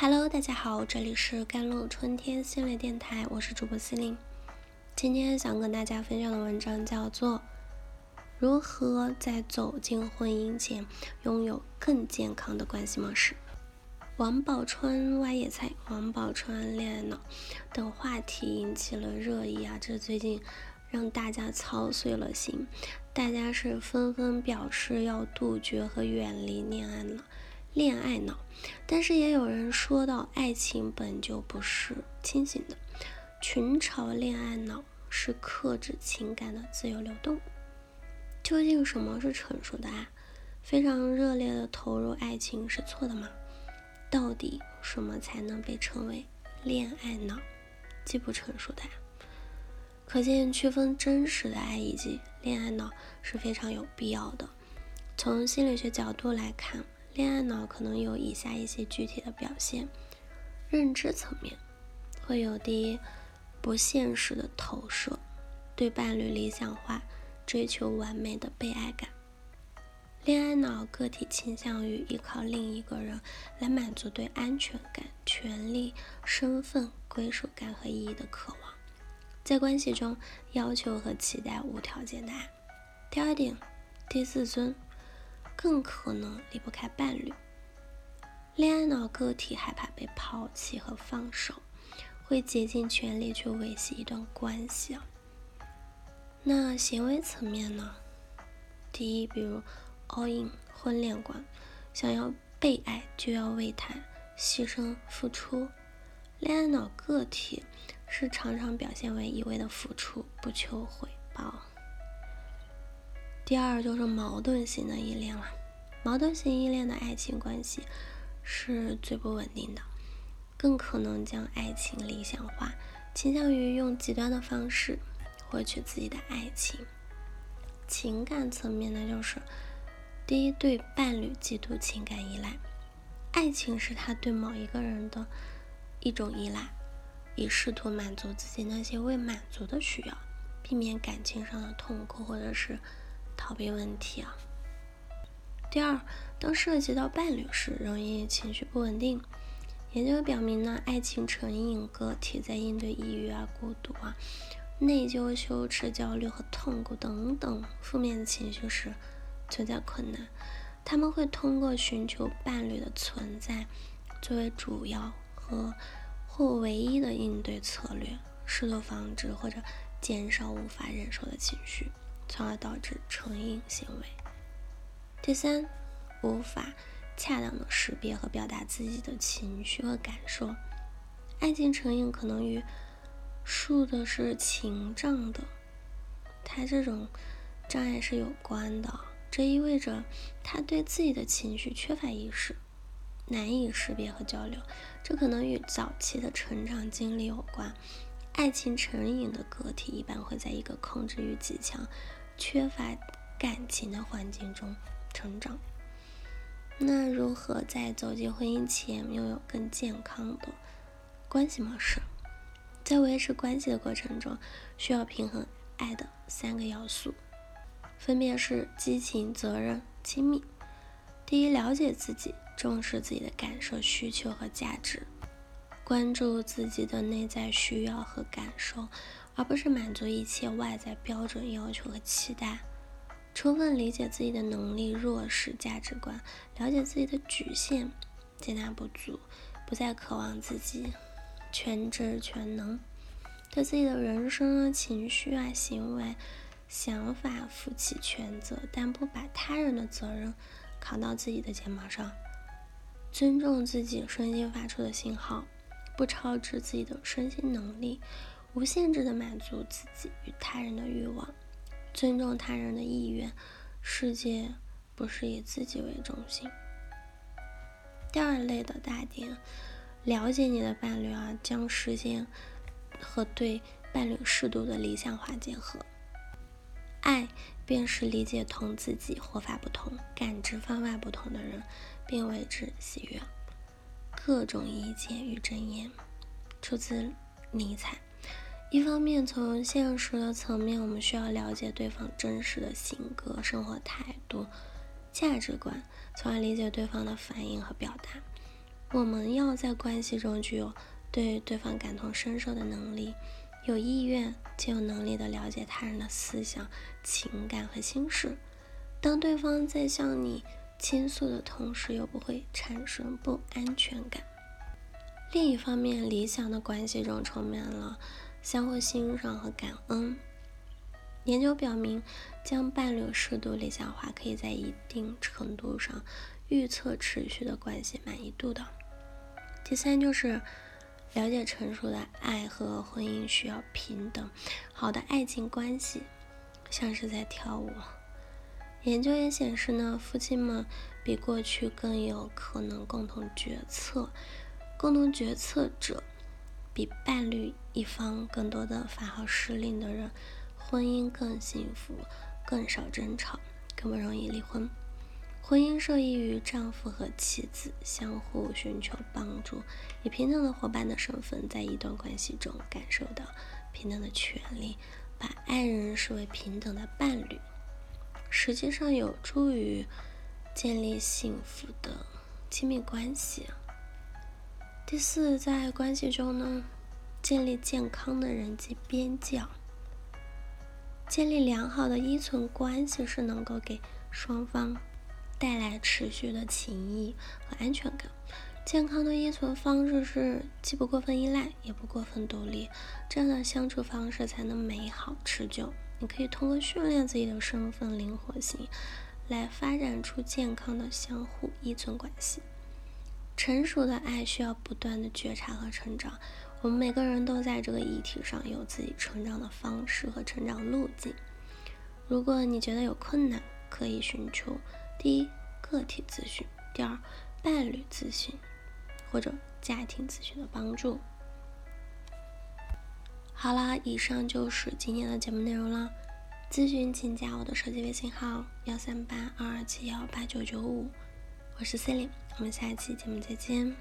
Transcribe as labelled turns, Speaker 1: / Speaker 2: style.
Speaker 1: Hello，大家好，这里是甘露春天心理电台，我是主播司令。今天想跟大家分享的文章叫做《如何在走进婚姻前拥有更健康的关系模式》。王宝钏挖野菜，王宝钏恋爱脑等话题引起了热议啊，这最近让大家操碎了心，大家是纷纷表示要杜绝和远离恋爱脑。恋爱脑，但是也有人说到，爱情本就不是清醒的，群嘲恋爱脑是克制情感的自由流动。究竟什么是成熟的爱？非常热烈的投入爱情是错的吗？到底什么才能被称为恋爱脑？既不成熟的爱，可见区分真实的爱以及恋爱脑是非常有必要的。从心理学角度来看。恋爱脑可能有以下一些具体的表现：认知层面会有第一，不现实的投射，对伴侣理想化、追求完美的被爱感。恋爱脑个体倾向于依靠另一个人来满足对安全感、权利、身份、归属感和意义的渴望，在关系中要求和期待无条件的爱。第二点，第自尊。更可能离不开伴侣。恋爱脑个体害怕被抛弃和放手，会竭尽全力去维系一段关系。那行为层面呢？第一，比如 all in 婚恋观，想要被爱就要为他牺牲付出。恋爱脑个体是常常表现为一味的付出，不求回报。第二就是矛盾型的依恋了，矛盾型依恋的爱情关系是最不稳定的，更可能将爱情理想化，倾向于用极端的方式获取自己的爱情。情感层面呢，就是第一对伴侣极度情感依赖，爱情是他对某一个人的一种依赖，以试图满足自己那些未满足的需要，避免感情上的痛苦或者是。逃避问题啊。第二，当涉及到伴侣时，容易情绪不稳定。研究表明呢，爱情成瘾个体在应对抑郁啊、孤独啊、内疚、羞耻、焦虑和痛苦等等负面的情绪时存在困难。他们会通过寻求伴侣的存在作为主要和或唯一的应对策略，试图防止或者减少无法忍受的情绪。从而导致成瘾行为。第三，无法恰当的识别和表达自己的情绪和感受。爱情成瘾可能与树的是情障的，他这种障碍是有关的。这意味着他对自己的情绪缺乏意识，难以识别和交流。这可能与早期的成长经历有关。爱情成瘾的个体一般会在一个控制欲极强。缺乏感情的环境中成长，那如何在走进婚姻前拥有更健康的关系模式？在维持关系的过程中，需要平衡爱的三个要素，分别是激情、责任、亲密。第一，了解自己，重视自己的感受、需求和价值，关注自己的内在需要和感受。而不是满足一切外在标准要求和期待，充分理解自己的能力、弱势、价值观，了解自己的局限、接纳不足，不再渴望自己全知全能，对自己的人生、情绪啊、行为、想法负起全责，但不把他人的责任扛到自己的肩膀上，尊重自己身心发出的信号，不超支自己的身心能力。无限制的满足自己与他人的欲望，尊重他人的意愿。世界不是以自己为中心。第二类的大点，了解你的伴侣啊，将实现和对伴侣适度的理想化结合。爱便是理解同自己活法不同、感知方法不同的人，并为之喜悦。各种意见与箴言，出自尼采。一方面，从现实的层面，我们需要了解对方真实的性格、生活态度、价值观，从而理解对方的反应和表达。我们要在关系中具有对对方感同身受的能力，有意愿且有能力的了解他人的思想、情感和心事。当对方在向你倾诉的同时，又不会产生不安全感。另一方面，理想的关系中充满了相互欣赏和感恩。研究表明，将伴侣适度理想化，可以在一定程度上预测持续的关系满意度的。第三，就是了解成熟的爱和婚姻需要平等。好的爱情关系像是在跳舞。研究也显示呢，夫妻们比过去更有可能共同决策。共同决策者比伴侣一方更多的发号施令的人，婚姻更幸福，更少争吵，更不容易离婚。婚姻受益于丈夫和妻子相互寻求帮助，以平等的伙伴的身份，在一段关系中感受到平等的权利，把爱人视为平等的伴侣，实际上有助于建立幸福的亲密关系。第四，在关系中呢，建立健康的人际边界，建立良好的依存关系是能够给双方带来持续的情谊和安全感。健康的依存方式是既不过分依赖，也不过分独立，这样的相处方式才能美好持久。你可以通过训练自己的身份灵活性，来发展出健康的相互依存关系。成熟的爱需要不断的觉察和成长。我们每个人都在这个议题上有自己成长的方式和成长路径。如果你觉得有困难，可以寻求第一个体咨询，第二伴侣咨询或者家庭咨询的帮助。好啦，以上就是今天的节目内容了。咨询请加我的手机微信号：幺三八二二七幺八九九五。我是 Celine，我们下一期节目再见。